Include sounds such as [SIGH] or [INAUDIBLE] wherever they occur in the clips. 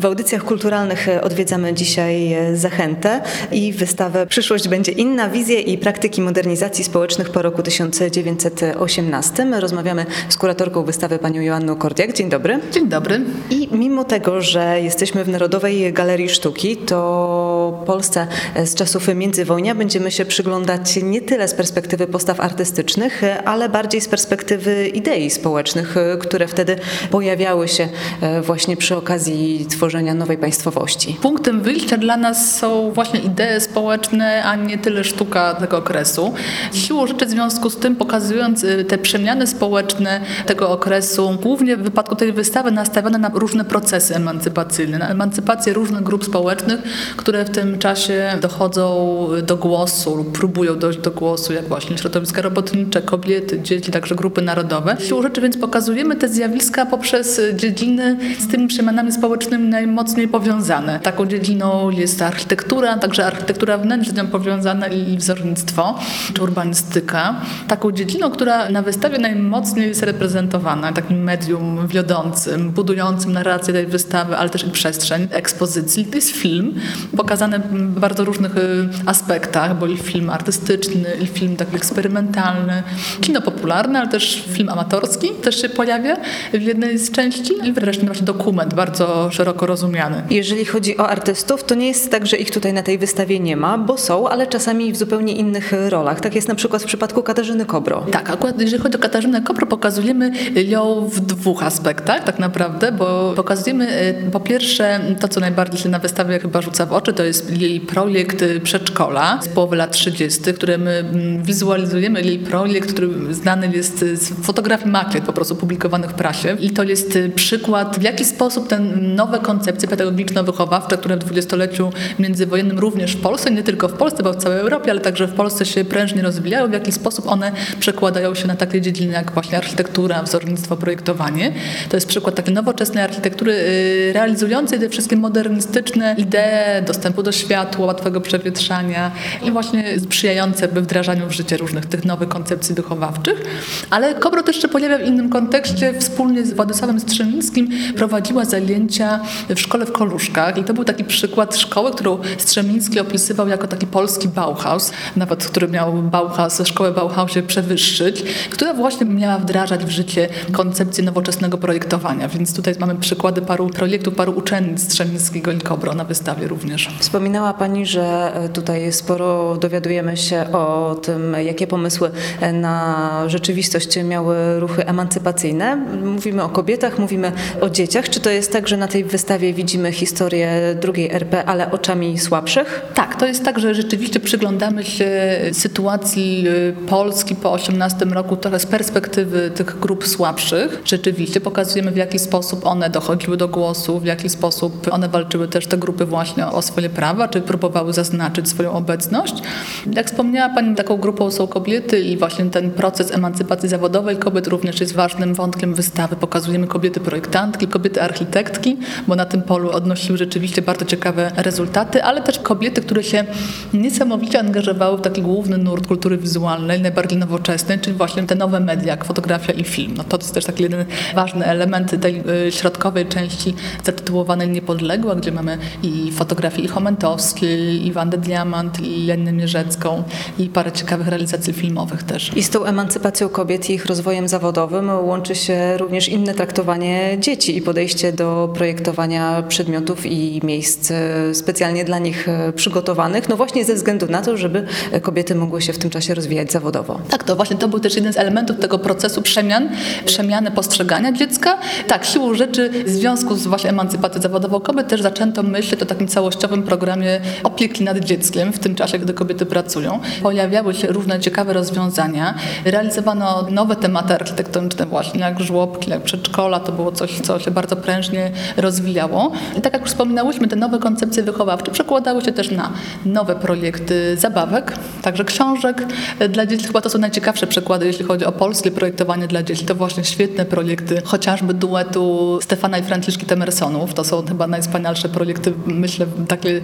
W audycjach kulturalnych e, odwiedzamy dzisiaj e, Zachętę i wystawę Przyszłość będzie inna, wizje i praktyki modernizacji społecznych po roku 1918. Rozmawiamy z kuratorką wystawy panią Joanną Kordiak. Dzień dobry. Dzień dobry. I mimo tego, że jesteśmy w Narodowej Galerii Sztuki, to Polsce e, z czasów międzywojnia będziemy się przyglądać nie tyle z perspektywy postaw artystycznych, ale bardziej z perspektywy idei społecznych, które wtedy pojawiały się właśnie przy okazji tworzenia tworzenia nowej państwowości. Punktem wyjścia dla nas są właśnie idee społeczne, a nie tyle sztuka tego okresu. Siłą rzeczy w związku z tym pokazując y, te przemiany społeczne tego okresu, głównie w wypadku tej wystawy nastawione na różne procesy emancypacyjne, na emancypację różnych grup społecznych, które w tym czasie dochodzą do głosu lub próbują dojść do głosu, jak właśnie środowiska robotnicze, kobiety, dzieci, także grupy narodowe. Siłą rzeczy więc pokazujemy te zjawiska poprzez dziedziny z tymi przemianami społecznymi najmocniej powiązane. Taką dziedziną jest architektura, także architektura wnętrz z nią powiązana i wzornictwo, czy urbanistyka. Taką dziedziną, która na wystawie najmocniej jest reprezentowana, takim medium wiodącym, budującym narrację tej wystawy, ale też i przestrzeń ekspozycji. To jest film, pokazany w bardzo różnych y, aspektach, bo i film artystyczny, i film taki eksperymentalny, kino popularne, ale też film amatorski też się pojawia w jednej z części i wreszcie właśnie dokument bardzo szeroko szeroko rozumiany. Jeżeli chodzi o artystów, to nie jest tak, że ich tutaj na tej wystawie nie ma, bo są, ale czasami w zupełnie innych rolach. Tak jest na przykład w przypadku Katarzyny Kobro. Tak, akurat jeżeli chodzi o Katarzynę Kobro, pokazujemy ją w dwóch aspektach tak naprawdę, bo pokazujemy e, po pierwsze to, co najbardziej się na wystawie chyba rzuca w oczy, to jest jej projekt przedszkola z połowy lat 30., które my mm, wizualizujemy, jej projekt, który znany jest z fotografii makiet po prostu publikowanych w prasie. I to jest przykład, w jaki sposób ten nowe koncepcje pedagogiczno-wychowawcze, które w dwudziestoleciu międzywojennym również w Polsce, nie tylko w Polsce, bo w całej Europie, ale także w Polsce się prężnie rozwijały, w jaki sposób one przekładają się na takie dziedziny jak właśnie architektura, wzornictwo, projektowanie. To jest przykład takiej nowoczesnej architektury y, realizującej te wszystkie modernistyczne idee dostępu do światła, łatwego przewietrzania i właśnie sprzyjające wdrażaniu w życie różnych tych nowych koncepcji wychowawczych. Ale Kobro też się pojawia w innym kontekście. Wspólnie z Władysławem Strzemińskim prowadziła zajęcia w szkole w Koluszkach i to był taki przykład szkoły, którą Strzemiński opisywał jako taki polski Bauhaus, nawet który miał Bauhaus, szkołę Bauhausie przewyższyć, która właśnie miała wdrażać w życie koncepcję nowoczesnego projektowania. Więc tutaj mamy przykłady paru projektów, paru uczennic Strzemińskiego i Kobro na wystawie również. Wspominała Pani, że tutaj sporo dowiadujemy się o tym, jakie pomysły na rzeczywistość miały ruchy emancypacyjne. Mówimy o kobietach, mówimy o dzieciach. Czy to jest tak, że na tej wystawie widzimy historię drugiej RP, ale oczami słabszych? Tak, to jest tak, że rzeczywiście przyglądamy się sytuacji y, Polski po 18 roku trochę z perspektywy tych grup słabszych. Rzeczywiście pokazujemy w jaki sposób one dochodziły do głosu, w jaki sposób one walczyły też te grupy właśnie o swoje prawa, czy próbowały zaznaczyć swoją obecność. Jak wspomniała Pani, taką grupą są kobiety i właśnie ten proces emancypacji zawodowej kobiet również jest ważnym wątkiem wystawy. Pokazujemy kobiety projektantki, kobiety architektki, bo na tym polu odnosiły rzeczywiście bardzo ciekawe rezultaty, ale też kobiety, które się niesamowicie angażowały w taki główny nurt kultury wizualnej, najbardziej nowoczesnej, czyli właśnie te nowe media, jak fotografia i film. No to jest też taki jeden ważny element tej y, środkowej części zatytułowanej Niepodległa, gdzie mamy i fotografię i Chomentowskiej, i Wandę Diamant, i Jannę Mierzecką, i parę ciekawych realizacji filmowych też. I z tą emancypacją kobiet i ich rozwojem zawodowym łączy się również inne traktowanie dzieci i podejście do projektowania przedmiotów i miejsc e, specjalnie dla nich e, przygotowanych, no właśnie ze względu na to, żeby kobiety mogły się w tym czasie rozwijać zawodowo. Tak, to właśnie to był też jeden z elementów tego procesu przemian, przemiany postrzegania dziecka. Tak, siłą rzeczy w związku z właśnie emancypacją zawodową kobiet też zaczęto myśleć o takim całościowym programie opieki nad dzieckiem w tym czasie, gdy kobiety pracują. Pojawiały się różne ciekawe rozwiązania. Realizowano nowe tematy architektoniczne właśnie, jak żłobki, jak przedszkola. To było coś, co się bardzo prężnie rozwijało rozwijało. I tak jak już wspominałyśmy, te nowe koncepcje wychowawcze przekładały się też na nowe projekty zabawek, także książek dla dzieci. Chyba to są najciekawsze przykłady, jeśli chodzi o polskie projektowanie dla dzieci. To właśnie świetne projekty, chociażby duetu Stefana i Franciszki Temersonów. To są chyba najwspanialsze projekty, myślę, takie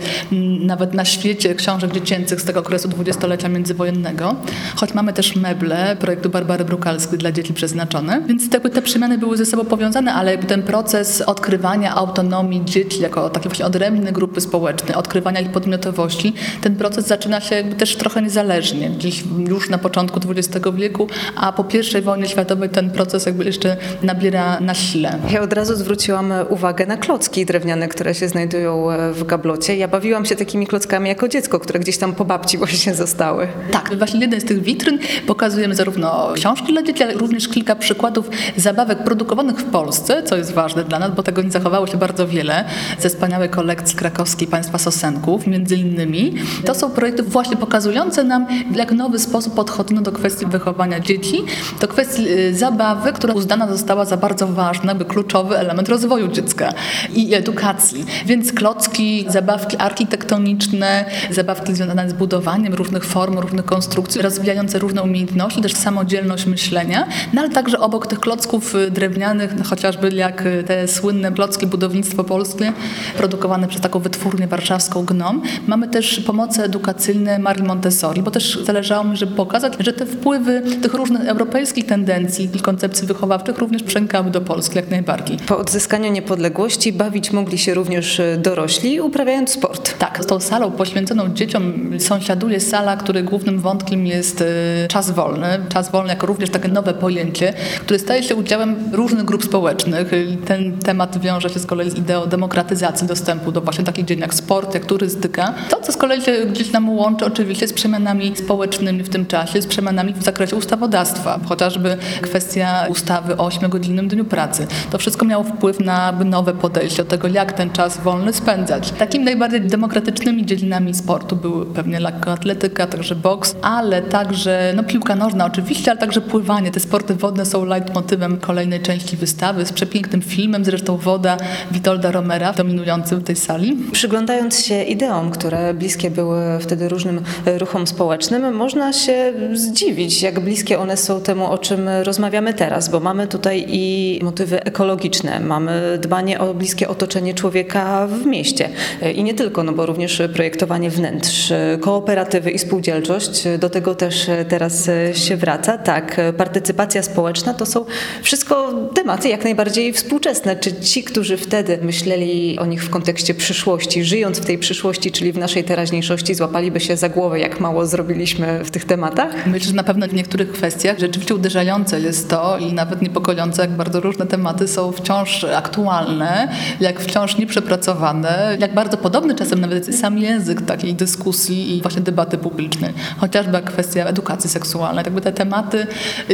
nawet na świecie książek dziecięcych z tego okresu dwudziestolecia międzywojennego. Choć mamy też meble projektu Barbary Brukalskiej dla dzieci przeznaczone. Więc te, te przemiany były ze sobą powiązane, ale ten proces odkrywania autonomii dzieci jako takie właśnie odrębne grupy społeczne, odkrywania ich podmiotowości, ten proces zaczyna się jakby też trochę niezależnie. Gdzieś już na początku XX wieku, a po I wojnie światowej ten proces jakby jeszcze nabiera na sile. Ja od razu zwróciłam uwagę na klocki drewniane, które się znajdują w gablocie. Ja bawiłam się takimi klockami jako dziecko, które gdzieś tam po babci [LAUGHS] właśnie zostały. Tak, właśnie jeden z tych witryn pokazujemy zarówno książki dla dzieci, ale również kilka przykładów zabawek produkowanych w Polsce, co jest ważne dla nas, bo tego nie zachowało się bardzo wiele, ze wspaniałej kolekcji krakowskiej państwa Sosenków, między innymi. To są projekty właśnie pokazujące nam, jak nowy sposób podchodzono do kwestii wychowania dzieci, do kwestii y, zabawy, która uznana została za bardzo ważny, by kluczowy element rozwoju dziecka i edukacji. Więc klocki, zabawki architektoniczne, zabawki związane z budowaniem różnych form, różnych konstrukcji, rozwijające różne umiejętności, też samodzielność myślenia, no ale także obok tych klocków y, drewnianych, no chociażby jak y, te słynne klocki budownictwo polskie, produkowane przez taką wytwórnię warszawską GNOM, mamy też pomoce edukacyjne Marii Montessori, bo też zależało mi, żeby pokazać, że te wpływy tych różnych europejskich tendencji i koncepcji wychowawczych również przenikały do Polski jak najbardziej. Po odzyskaniu niepodległości bawić mogli się również y, dorośli, uprawiając sport. Tak, z tą salą poświęconą dzieciom sąsiaduje sala, której głównym wątkiem jest czas wolny. Czas wolny jako również takie nowe pojęcie, które staje się udziałem różnych grup społecznych. Ten temat wiąże się z kolei z ideą demokratyzacji dostępu do właśnie takich dziedzin jak sport, jak turystyka. To, co z kolei gdzieś nam łączy oczywiście z przemianami społecznymi w tym czasie, z przemianami w zakresie ustawodawstwa, chociażby kwestia ustawy o 8-godzinnym dniu pracy. To wszystko miało wpływ na nowe podejście do tego, jak ten czas wolny spędzać. Takimi najbardziej demokratycznymi dziedzinami sportu były pewnie lekkoatletyka, także boks, ale także no, piłka nożna oczywiście, ale także pływanie. Te sporty wodne są leitmotywem kolejnej części wystawy z przepięknym filmem, zresztą Woda Witolda Romera, dominującym w tej sali. Przyglądając się ideom, które bliskie były wtedy różnym ruchom społecznym, można się zdziwić, jak bliskie one są temu, o czym rozmawiamy teraz, bo mamy tutaj i motywy ekologiczne, mamy dbanie o bliskie otoczenie człowieka w mieście i nie tylko, no bo również projektowanie wnętrz, kooperatywy i spółdzielczość, do tego też teraz się wraca. Tak, partycypacja społeczna to są wszystko tematy jak najbardziej współczesne. Czy ci, którzy wtedy myśleli o nich w kontekście przyszłości, żyjąc w tej przyszłości, czyli w naszej teraźniejszości, złapaliby się za głowę, jak mało zrobiliśmy w tych tematach? Myślę, że na pewno w niektórych kwestiach rzeczywiście uderzające jest to i nawet niepokojące, jak bardzo różne tematy są wciąż aktualne, jak wciąż nieprzepracowane, jak bardzo podobny czasem nawet sam język takiej dyskusji i właśnie debaty publicznej. Chociażby kwestia edukacji seksualnej. Jakby te tematy,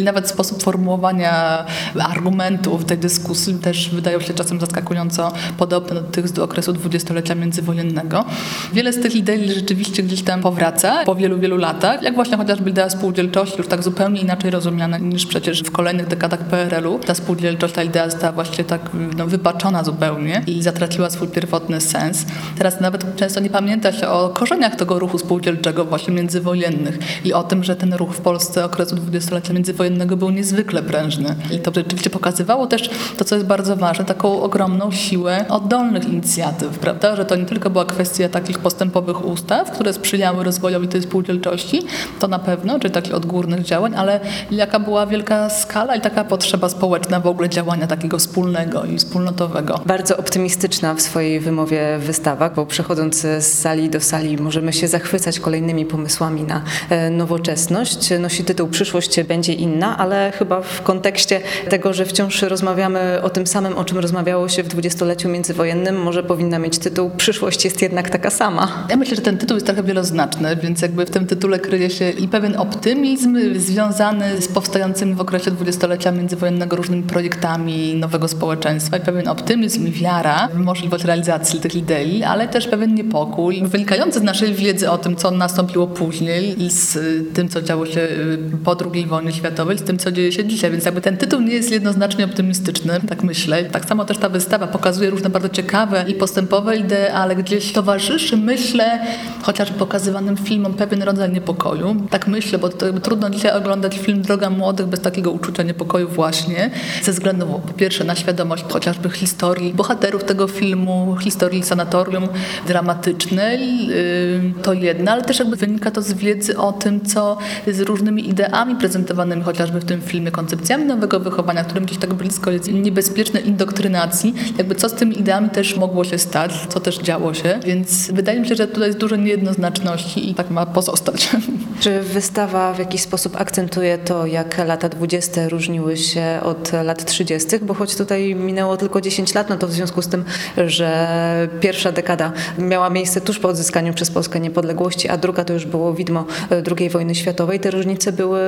nawet sposób formułowania argumentów tej dyskusji też wydają się czasem zaskakująco podobne do tych z okresu dwudziestolecia międzywojennego. Wiele z tych idei rzeczywiście gdzieś tam powraca po wielu, wielu latach, jak właśnie chociażby idea spółdzielczości, już tak zupełnie inaczej rozumiana niż przecież w kolejnych dekadach PRL-u. Ta spółdzielczość, ta idea została właśnie tak no, wypaczona zupełnie i zatraciła swój pierwotny sens. Teraz nawet często nie pamięta się o korzeniach tego ruchu spółdzielczego właśnie międzywojennych i o tym, że ten ruch w Polsce okresu dwudziestolecia międzywojennego był niezwykle prężny. I to rzeczywiście pokazywało też to, co jest bardzo ważne, taką ogromną siłę oddolnych inicjatyw, prawda? Że to nie tylko była kwestia takich postępowych ustaw, które sprzyjały rozwojowi tej spółdzielczości, to na pewno, czy takich odgórnych działań, ale jaka była wielka skala i taka potrzeba społeczna w ogóle działania takiego wspólnego i wspólnotowego. Bardzo optymistyczna w swojej wymowie wystawa, bo przechodząc z sali do sali możemy się zachwycać kolejnymi pomysłami na e, nowoczesność. Nosi tytuł Przyszłość będzie inna, ale chyba w kontekście tego, że wciąż rozmawiamy o tym samym, o czym rozmawiało się w dwudziestoleciu międzywojennym, może powinna mieć tytuł Przyszłość jest jednak taka sama. Ja myślę, że ten tytuł jest trochę wieloznaczny, więc jakby w tym tytule kryje się i pewien optymizm związany z powstającymi w okresie dwudziestolecia międzywojennego różnymi projektami nowego społeczeństwa i pewien optymizm i wiara w możliwość realizacji tych idei, ale też pewien niepokój wynikający z naszej wiedzy o tym, co nastąpiło później i z tym, co działo się po II wojnie światowej, z tym, co dzieje się dzisiaj. Więc jakby ten tytuł nie jest jednoznacznie optymistyczny, tak myślę. Tak samo też ta wystawa pokazuje pokazuje różne bardzo ciekawe i postępowe idee, ale gdzieś towarzyszy, myślę, chociaż pokazywanym filmom pewien rodzaj niepokoju. Tak myślę, bo trudno dzisiaj oglądać film Droga Młodych bez takiego uczucia niepokoju właśnie, ze względu po pierwsze na świadomość chociażby historii bohaterów tego filmu, historii sanatorium dramatycznej, yy, to jedno, ale też jakby wynika to z wiedzy o tym, co z różnymi ideami prezentowanymi chociażby w tym filmie, koncepcjami nowego wychowania, którym gdzieś tak blisko jest niebezpiecznej indoktrynacji, jakby co z tymi ideami też mogło się stać, co też działo się, więc wydaje mi się, że tutaj jest dużo niejednoznaczności i tak ma pozostać. [LAUGHS] Czy wystawa w jakiś sposób akcentuje to, jak lata 20. różniły się od lat 30., bo choć tutaj minęło tylko 10 lat, no to w związku z tym, że pierwsza dekada miała miejsce tuż po odzyskaniu przez Polskę niepodległości, a druga to już było widmo II wojny światowej, te różnice były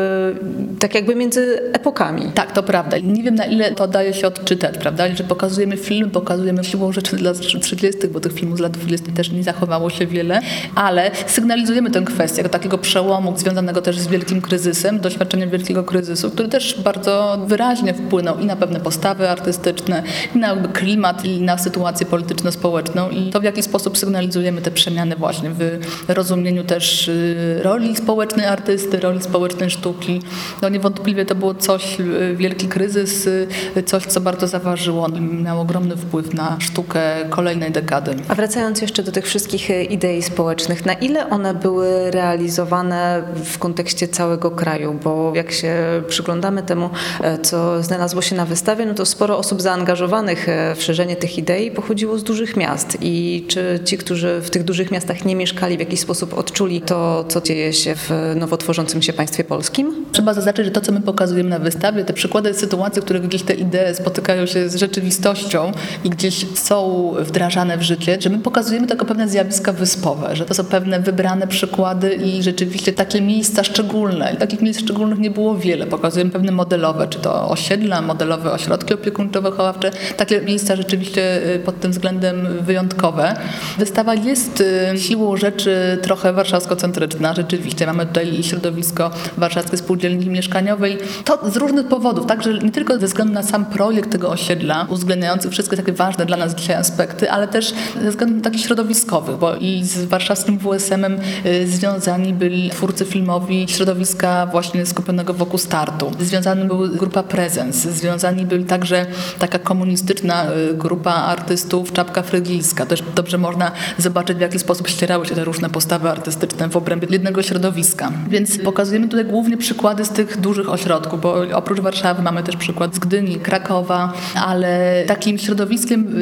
tak jakby między epokami. Tak, to prawda. Nie wiem na ile to daje się odczytać, prawda, że pokazujemy film, pokazujemy siłą rzeczy dla lat 30., bo tych filmów z lat 20. też nie zachowało się wiele, ale sygnalizujemy tę kwestię takiego przełomu związanego też z wielkim kryzysem, doświadczeniem wielkiego kryzysu, który też bardzo wyraźnie wpłynął i na pewne postawy artystyczne, i na klimat, i na sytuację polityczno-społeczną i to w jaki sposób sygnalizujemy te przemiany właśnie w rozumieniu też y, roli społecznej artysty, roli społecznej sztuki. No niewątpliwie to było coś, y, wielki kryzys, y, coś, co bardzo zaważyło i miało ogromny wpływ na sztukę kolejnej dekady. A wracając jeszcze do tych wszystkich idei społecznych, na ile one były realizowane w kontekście całego kraju? Bo jak się przyglądamy temu, e, co znalazło się na wystawie, no to sporo osób zaangażowanych e, w szerzenie tych idei pochodziło z dużych miast. I czy ci, którzy w tych dużych miastach nie mieszkali, w jakiś sposób odczuli to, co dzieje się w nowo tworzącym się państwie polskim? Trzeba zaznaczyć, że to, co my pokazujemy na wystawie, te przykłady sytuacji, w których gdzieś te idee spotykają się z rzeczywistością i gdzieś są wdrażane w życie, że my pokazujemy tylko pewne zjawiska wyspowe, że to są pewne wybrane przykłady i rzeczywiście takie miejsca szczególne. I takich miejsc szczególnych nie było wiele. Pokazujemy pewne modelowe, czy to osiedla, modelowe ośrodki opiekuńczo-wychowawcze. Takie miejsca rzeczywiście y, pod tym względem wyjątkowe. Wystawa jest y, siłą rzeczy trochę warszawsko-centryczna. Rzeczywiście mamy tutaj środowisko Warszawskiej Spółdzielni Mieszkaniowej. To z różnych powodów, także nie tylko ze względu na sam projekt tego osiedla, uwzględniający wszystkie ważne dla nas dzisiaj aspekty, ale też ze względów takich środowiskowych, bo i z warszawskim WSM-em y, związani byli twórcy filmowi środowiska właśnie skupionego wokół startu. Związana była grupa Prezens, związani byli także taka komunistyczna y, grupa artystów Czapka Frygilska. Też dobrze można zobaczyć, w jaki sposób ścierały się te różne postawy artystyczne w obrębie jednego środowiska. Więc pokazujemy tutaj głównie przykłady z tych dużych ośrodków, bo oprócz Warszawy mamy też przykład z Gdyni, Krakowa, ale takim środowiskiem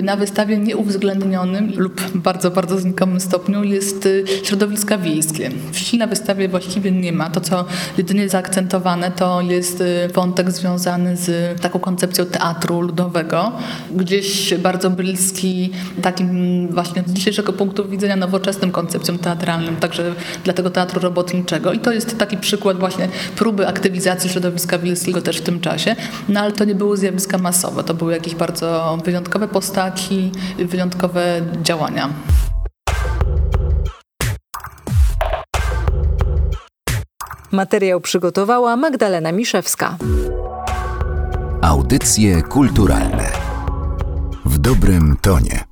na wystawie nieuwzględnionym lub bardzo, bardzo znikomym stopniu jest y, środowiska wiejskie. Wsi na wystawie właściwie nie ma. To, co jedynie zaakcentowane, to jest y, wątek związany z taką koncepcją teatru ludowego, gdzieś bardzo bliski takim właśnie z dzisiejszego punktu widzenia nowoczesnym koncepcjom teatralnym, także dla tego teatru robotniczego. I to jest taki przykład właśnie próby aktywizacji środowiska wiejskiego też w tym czasie, no ale to nie były zjawiska masowe, to były jakieś bardzo wyjątkowe postaci, wyjątkowe działania. Materiał przygotowała Magdalena Miszewska. Audycje kulturalne w dobrym tonie.